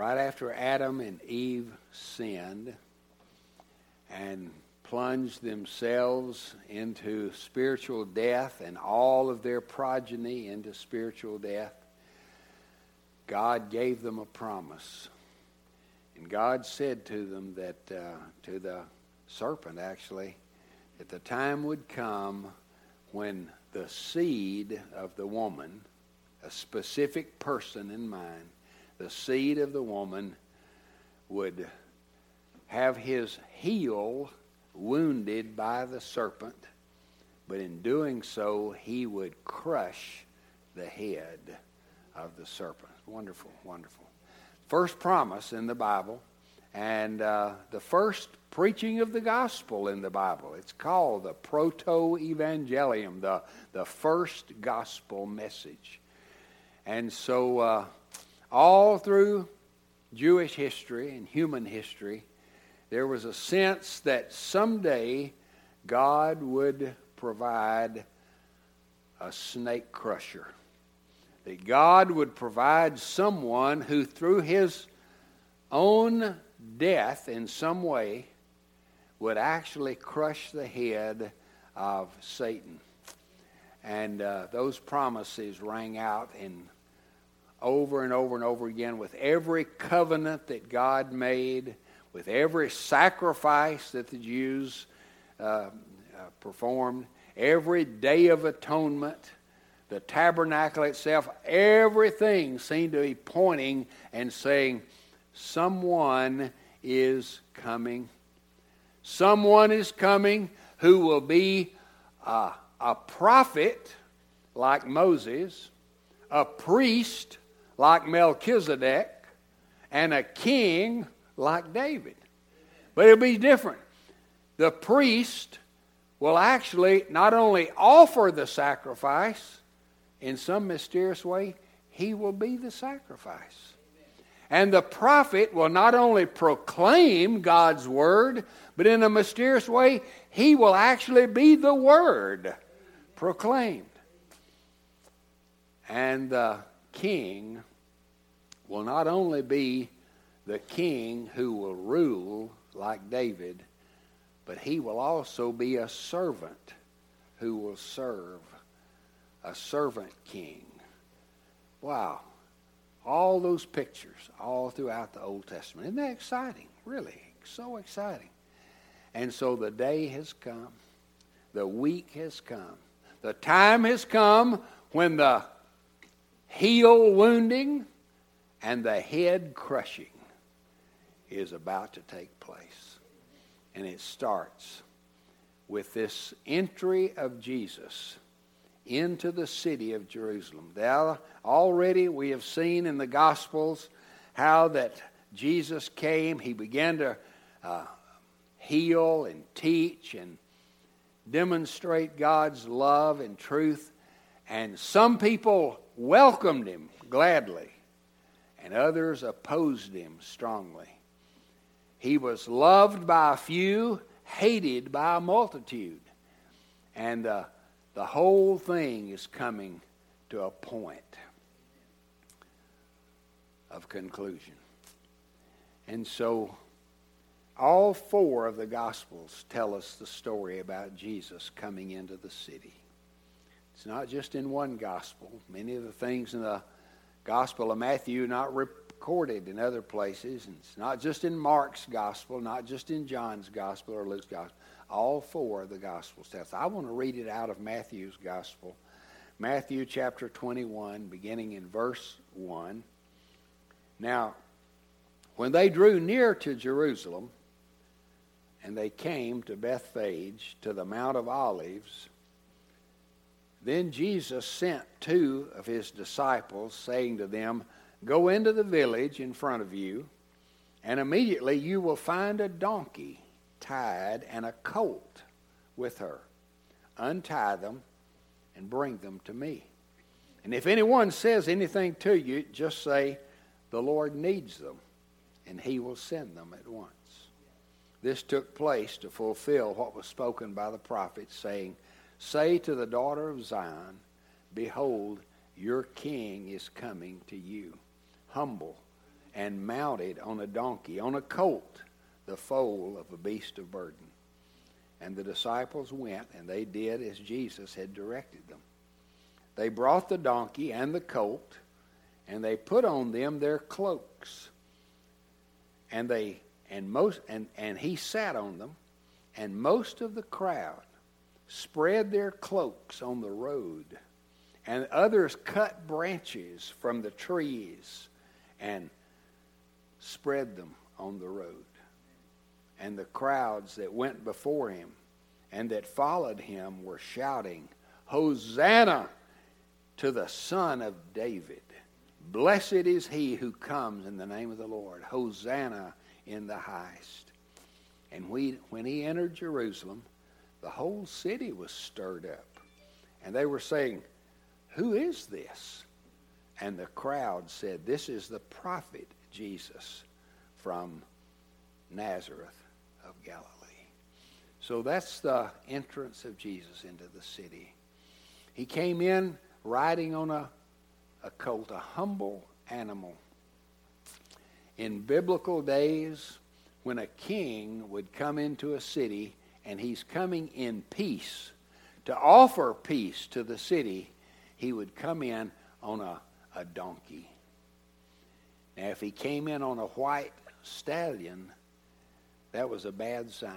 right after Adam and Eve sinned and plunged themselves into spiritual death and all of their progeny into spiritual death, God gave them a promise. And God said to them that, uh, to the serpent actually, that the time would come when the seed of the woman, a specific person in mind, the seed of the woman would have his heel wounded by the serpent, but in doing so, he would crush the head of the serpent. Wonderful, wonderful. First promise in the Bible, and uh, the first preaching of the gospel in the Bible. It's called the Proto Evangelium, the, the first gospel message. And so, uh, all through Jewish history and human history, there was a sense that someday God would provide a snake crusher. That God would provide someone who, through his own death in some way, would actually crush the head of Satan. And uh, those promises rang out in over and over and over again with every covenant that God made with every sacrifice that the Jews uh, uh, performed, every day of atonement, the tabernacle itself, everything seemed to be pointing and saying, Someone is coming. Someone is coming who will be a prophet like Moses, a priest like Melchizedek, and a king like David. But it'll be different. The priest will actually not only offer the sacrifice in some mysterious way, he will be the sacrifice. And the prophet will not only proclaim God's word, but in a mysterious way, he will actually be the word proclaimed. And the king will not only be the king who will rule like David, but he will also be a servant who will serve, a servant king. Wow. All those pictures all throughout the Old Testament. Isn't that exciting? Really, so exciting. And so the day has come, the week has come, the time has come when the heel wounding and the head crushing is about to take place. And it starts with this entry of Jesus into the city of Jerusalem. Now, already we have seen in the Gospels how that Jesus came, he began to uh, heal and teach and demonstrate God's love and truth. And some people welcomed him gladly, and others opposed him strongly. He was loved by a few, hated by a multitude. And uh, the whole thing is coming to a point of conclusion. And so, all four of the Gospels tell us the story about Jesus coming into the city. It's not just in one Gospel. Many of the things in the Gospel of Matthew not recorded in other places. And it's not just in Mark's gospel, not just in John's gospel or Luke's gospel. All four of the gospels tell us. I want to read it out of Matthew's gospel. Matthew chapter 21, beginning in verse 1. Now, when they drew near to Jerusalem, and they came to Bethphage, to the Mount of Olives, then Jesus sent two of his disciples, saying to them, Go into the village in front of you, and immediately you will find a donkey tied and a colt with her. Untie them and bring them to me. And if anyone says anything to you, just say, The Lord needs them, and he will send them at once. This took place to fulfill what was spoken by the prophet, saying, Say to the daughter of Zion, Behold, your king is coming to you humble and mounted on a donkey, on a colt, the foal of a beast of burden. And the disciples went, and they did as Jesus had directed them. They brought the donkey and the colt, and they put on them their cloaks. And they and most and, and he sat on them, and most of the crowd spread their cloaks on the road, and others cut branches from the trees and spread them on the road. And the crowds that went before him and that followed him were shouting, Hosanna to the Son of David. Blessed is he who comes in the name of the Lord. Hosanna in the highest. And we, when he entered Jerusalem, the whole city was stirred up. And they were saying, Who is this? And the crowd said, This is the prophet Jesus from Nazareth of Galilee. So that's the entrance of Jesus into the city. He came in riding on a, a colt, a humble animal. In biblical days, when a king would come into a city and he's coming in peace, to offer peace to the city, he would come in on a, a donkey. Now, if he came in on a white stallion, that was a bad sign.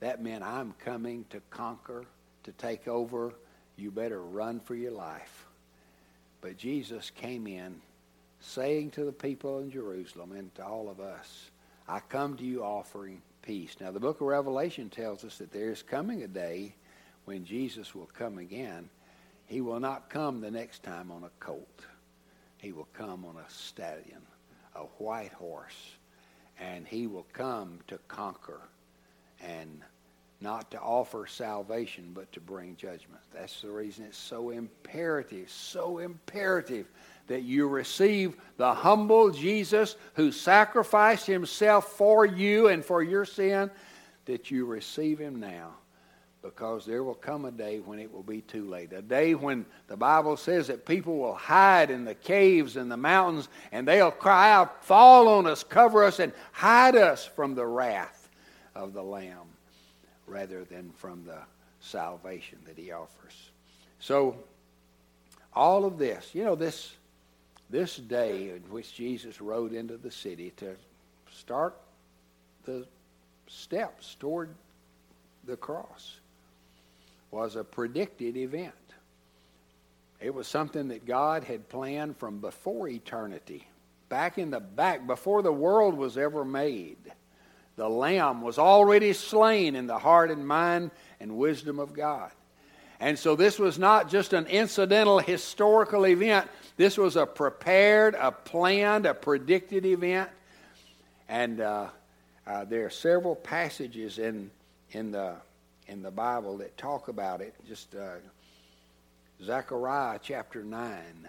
That meant I'm coming to conquer, to take over. You better run for your life. But Jesus came in saying to the people in Jerusalem and to all of us, I come to you offering peace. Now, the book of Revelation tells us that there is coming a day when Jesus will come again. He will not come the next time on a colt, he will come on a stallion, a white horse and he will come to conquer and not to offer salvation, but to bring judgment. That's the reason it's so imperative, so imperative that you receive the humble Jesus who sacrificed himself for you and for your sin, that you receive him now because there will come a day when it will be too late. A day when the Bible says that people will hide in the caves and the mountains and they'll cry out, Fall on us, cover us, and hide us from the wrath of the Lamb rather than from the salvation that He offers. So, all of this, you know, this, this day in which Jesus rode into the city to start the steps toward the cross was a predicted event. It was something that God had planned from before eternity, back in the back, before the world was ever made. The Lamb was already slain in the heart and mind and wisdom of God. And so this was not just an incidental historical event. This was a prepared, a planned, a predicted event. And uh, uh, there are several passages in, in the in the Bible that talk about it. Just uh, Zechariah chapter 9,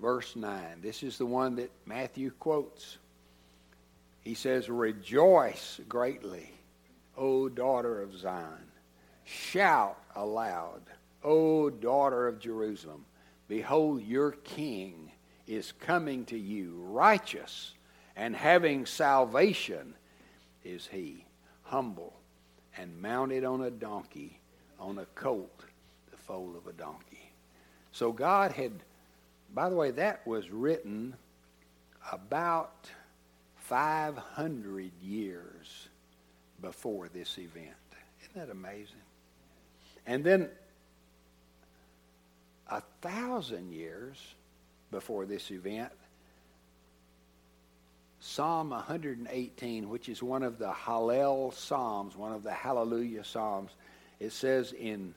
verse 9. This is the one that Matthew quotes. He says, Rejoice greatly, O daughter of Zion. Shout aloud, O daughter of Jerusalem. Behold, your king is coming to you, righteous and having salvation is he, humble and mounted on a donkey, on a colt, the foal of a donkey. So God had, by the way, that was written about 500 years before this event. Isn't that amazing? And then a thousand years before this event, Psalm 118, which is one of the Hallel Psalms, one of the Hallelujah Psalms, it says in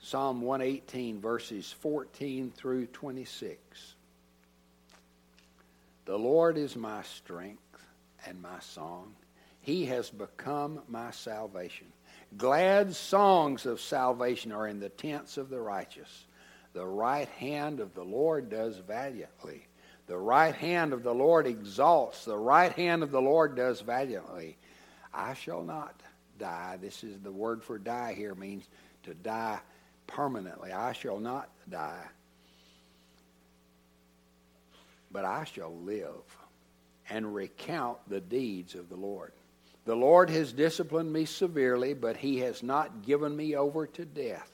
Psalm 118, verses 14 through 26 The Lord is my strength and my song. He has become my salvation. Glad songs of salvation are in the tents of the righteous. The right hand of the Lord does valiantly. The right hand of the Lord exalts. The right hand of the Lord does valiantly. I shall not die. This is the word for die here means to die permanently. I shall not die, but I shall live and recount the deeds of the Lord. The Lord has disciplined me severely, but he has not given me over to death.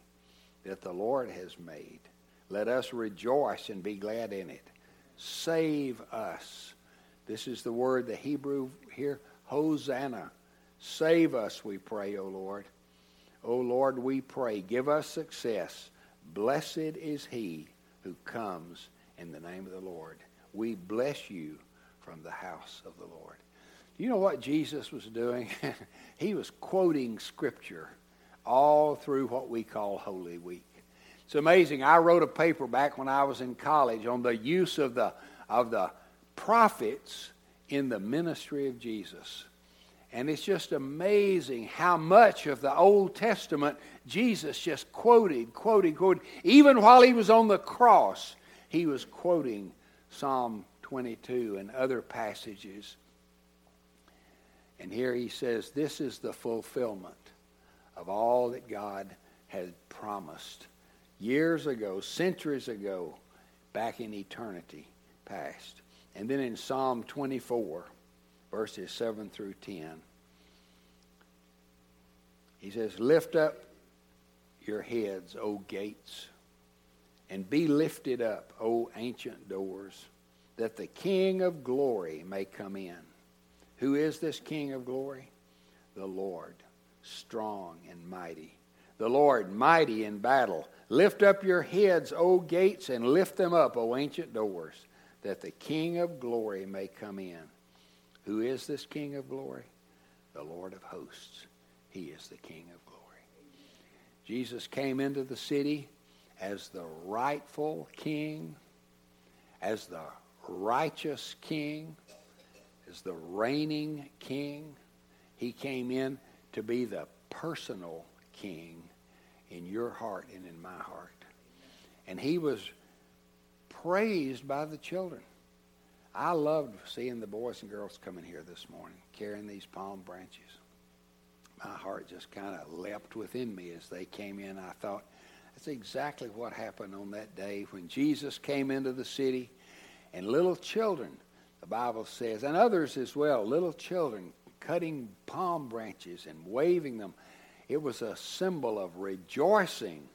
that the Lord has made. Let us rejoice and be glad in it. Save us. This is the word, the Hebrew here, Hosanna. Save us, we pray, O Lord. O Lord, we pray, give us success. Blessed is he who comes in the name of the Lord. We bless you from the house of the Lord. Do you know what Jesus was doing? he was quoting Scripture all through what we call Holy Week. It's amazing. I wrote a paper back when I was in college on the use of the, of the prophets in the ministry of Jesus. And it's just amazing how much of the Old Testament Jesus just quoted, quoted, quoted. Even while he was on the cross, he was quoting Psalm 22 and other passages. And here he says, This is the fulfillment of all that God had promised years ago, centuries ago, back in eternity past. And then in Psalm 24, verses 7 through 10, he says, Lift up your heads, O gates, and be lifted up, O ancient doors that the King of glory may come in. Who is this King of glory? The Lord, strong and mighty. The Lord, mighty in battle. Lift up your heads, O gates, and lift them up, O ancient doors, that the King of glory may come in. Who is this King of glory? The Lord of hosts. He is the King of glory. Jesus came into the city as the rightful king, as the righteous king, as the reigning king. He came in to be the personal king in your heart and in my heart. And he was praised by the children. I loved seeing the boys and girls coming here this morning carrying these palm branches. My heart just kind of leapt within me as they came in. I thought, that's exactly what happened on that day when Jesus came into the city and little children, the Bible says, and others as well, little children cutting palm branches and waving them. It was a symbol of rejoicing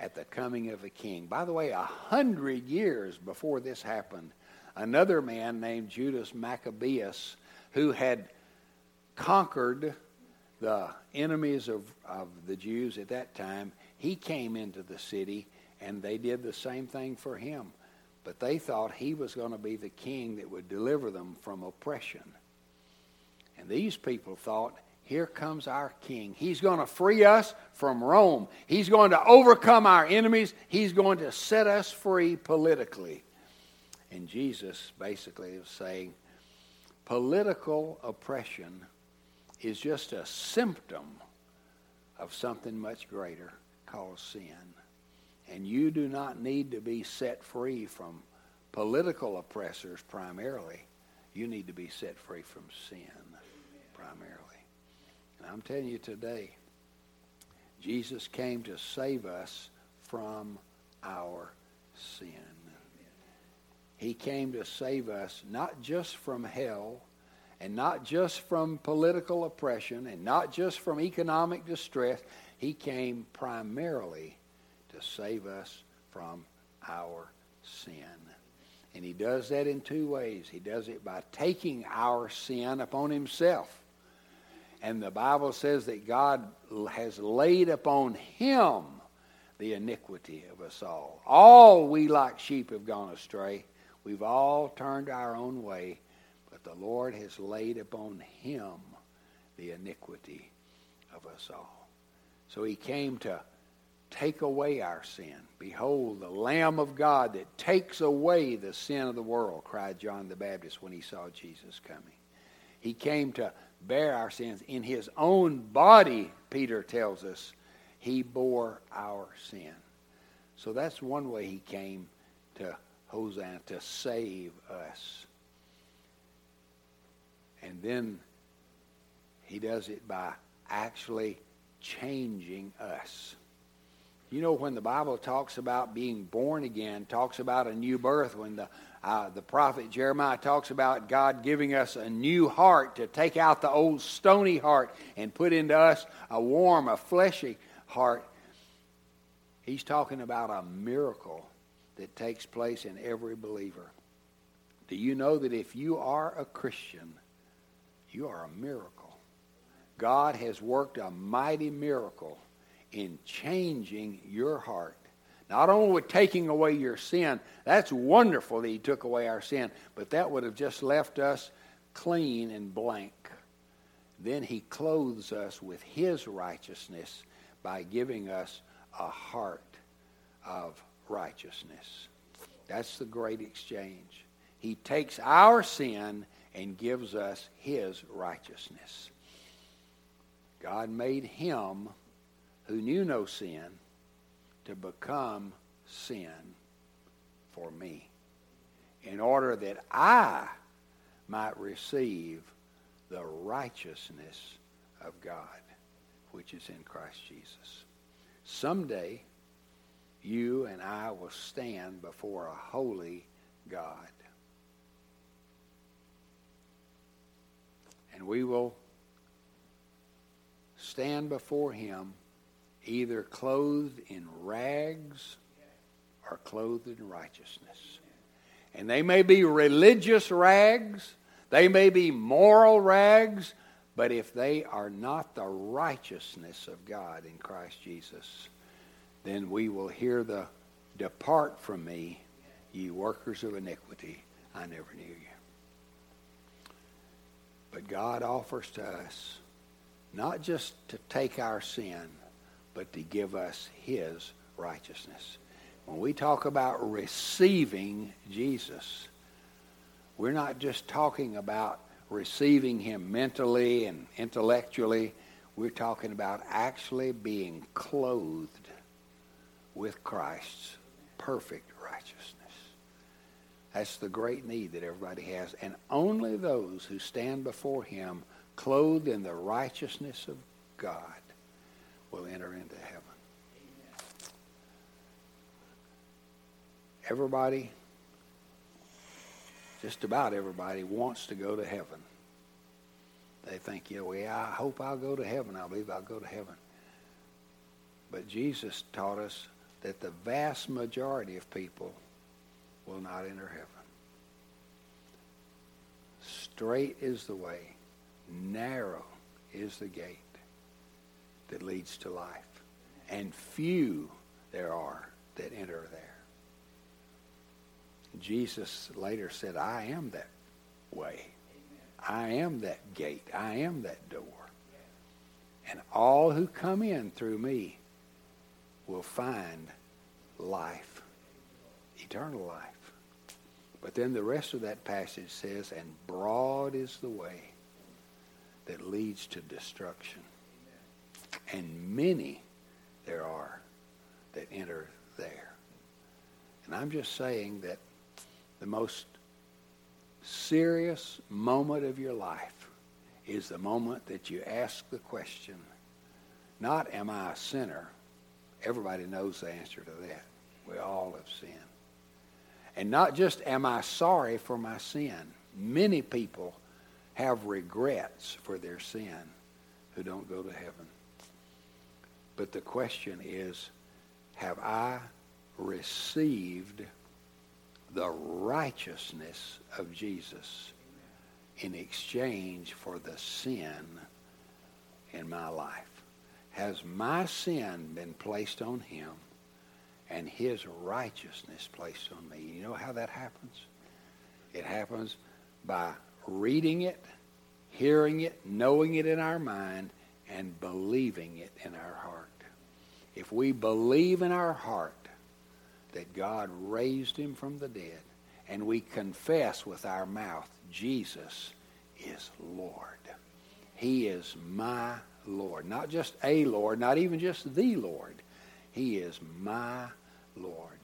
at the coming of a king. By the way, a hundred years before this happened, another man named Judas Maccabeus, who had conquered the enemies of, of the Jews at that time, he came into the city and they did the same thing for him. But they thought he was going to be the king that would deliver them from oppression. And these people thought, here comes our king. He's going to free us from Rome. He's going to overcome our enemies. He's going to set us free politically. And Jesus basically is saying political oppression is just a symptom of something much greater called sin. And you do not need to be set free from political oppressors primarily. You need to be set free from sin primarily. And I'm telling you today, Jesus came to save us from our sin. He came to save us not just from hell and not just from political oppression and not just from economic distress. He came primarily to save us from our sin. And he does that in two ways. He does it by taking our sin upon himself. And the Bible says that God has laid upon him the iniquity of us all. All we like sheep have gone astray. We've all turned our own way, but the Lord has laid upon him the iniquity of us all. So he came to take away our sin. Behold, the Lamb of God that takes away the sin of the world, cried John the Baptist when he saw Jesus coming. He came to bear our sins. In his own body, Peter tells us, he bore our sin. So that's one way he came to Hosanna, to save us. And then he does it by actually changing us. You know, when the Bible talks about being born again, talks about a new birth, when the, uh, the prophet Jeremiah talks about God giving us a new heart to take out the old stony heart and put into us a warm, a fleshy heart, he's talking about a miracle that takes place in every believer. Do you know that if you are a Christian, you are a miracle? God has worked a mighty miracle in changing your heart. Not only with taking away your sin, that's wonderful that He took away our sin, but that would have just left us clean and blank. Then He clothes us with His righteousness by giving us a heart of righteousness. That's the great exchange. He takes our sin and gives us His righteousness. God made Him who knew no sin to become sin for me in order that I might receive the righteousness of God which is in Christ Jesus. Someday, you and I will stand before a holy God. And we will stand before him either clothed in rags or clothed in righteousness. And they may be religious rags, they may be moral rags, but if they are not the righteousness of God in Christ Jesus, then we will hear the Depart from me, ye workers of iniquity. I never knew you. But God offers to us not just to take our sin, but to give us his righteousness. When we talk about receiving Jesus, we're not just talking about receiving him mentally and intellectually. We're talking about actually being clothed with Christ's perfect righteousness. That's the great need that everybody has. And only those who stand before him clothed in the righteousness of God will enter into heaven. Everybody, just about everybody, wants to go to heaven. They think, yeah, well, yeah, I hope I'll go to heaven. I believe I'll go to heaven. But Jesus taught us that the vast majority of people will not enter heaven. Straight is the way, narrow is the gate that leads to life. And few there are that enter there. Jesus later said, I am that way. I am that gate. I am that door. And all who come in through me will find life, eternal life. But then the rest of that passage says, and broad is the way that leads to destruction and many there are that enter there. And I'm just saying that the most serious moment of your life is the moment that you ask the question, not am I a sinner? Everybody knows the answer to that. We all have sinned. And not just am I sorry for my sin. Many people have regrets for their sin who don't go to heaven. But the question is, have I received the righteousness of Jesus in exchange for the sin in my life? Has my sin been placed on him and his righteousness placed on me? You know how that happens? It happens by reading it, hearing it, knowing it in our mind, and believing it in our heart. If we believe in our heart that God raised him from the dead, and we confess with our mouth, Jesus is Lord. He is my Lord. Not just a Lord, not even just the Lord. He is my Lord.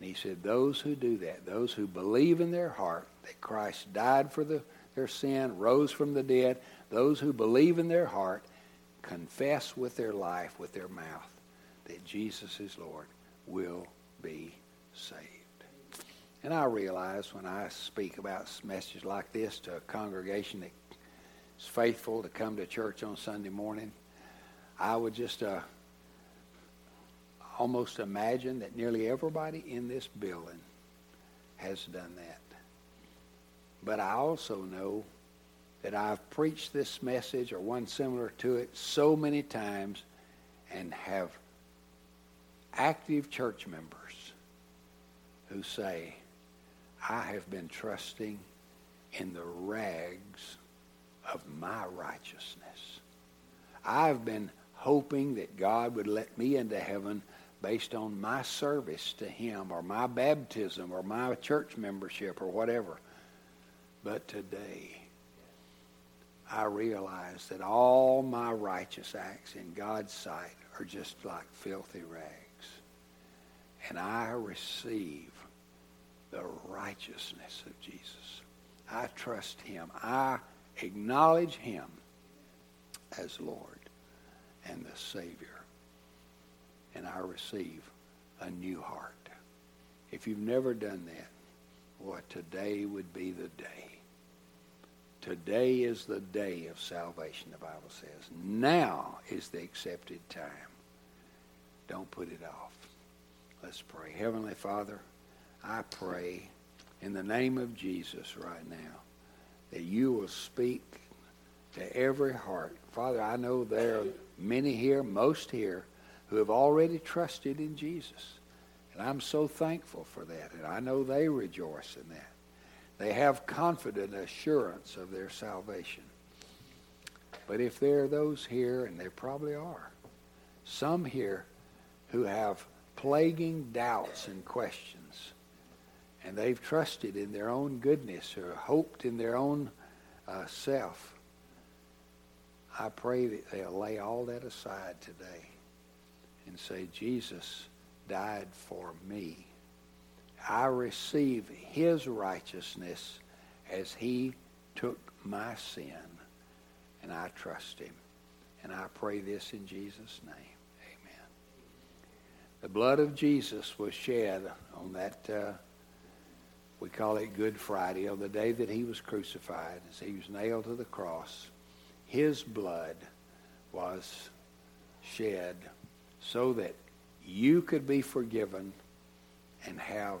And he said, those who do that, those who believe in their heart that Christ died for the, their sin, rose from the dead, those who believe in their heart, confess with their life, with their mouth, that Jesus is Lord, will be saved. And I realize when I speak about messages like this to a congregation that is faithful to come to church on Sunday morning, I would just uh, almost imagine that nearly everybody in this building has done that. But I also know that I've preached this message or one similar to it so many times and have active church members who say, I have been trusting in the rags of my righteousness. I've been hoping that God would let me into heaven based on my service to him or my baptism or my church membership or whatever. But today, I realize that all my righteous acts in God's sight are just like filthy rags. And I receive the righteousness of Jesus. I trust him. I acknowledge him as Lord and the Savior and I receive a new heart. If you've never done that, what today would be the day. Today is the day of salvation, the Bible says. Now is the accepted time. Don't put it off. Let's pray. Heavenly Father, I pray in the name of Jesus right now that you will speak to every heart. Father, I know there are many here, most here, who have already trusted in Jesus. And I'm so thankful for that. And I know they rejoice in that. They have confident assurance of their salvation. But if there are those here, and there probably are, some here who have plaguing doubts and questions, and they've trusted in their own goodness or hoped in their own uh, self, I pray that they'll lay all that aside today and say, Jesus died for me. I receive his righteousness as he took my sin, and I trust him. And I pray this in Jesus' name. Amen. The blood of Jesus was shed on that, uh, we call it Good Friday, on the day that he was crucified, as he was nailed to the cross. His blood was shed so that you could be forgiven and have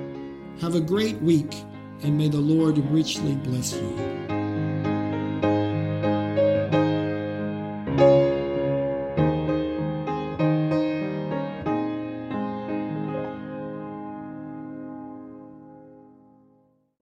Have a great week, and may the Lord richly bless you.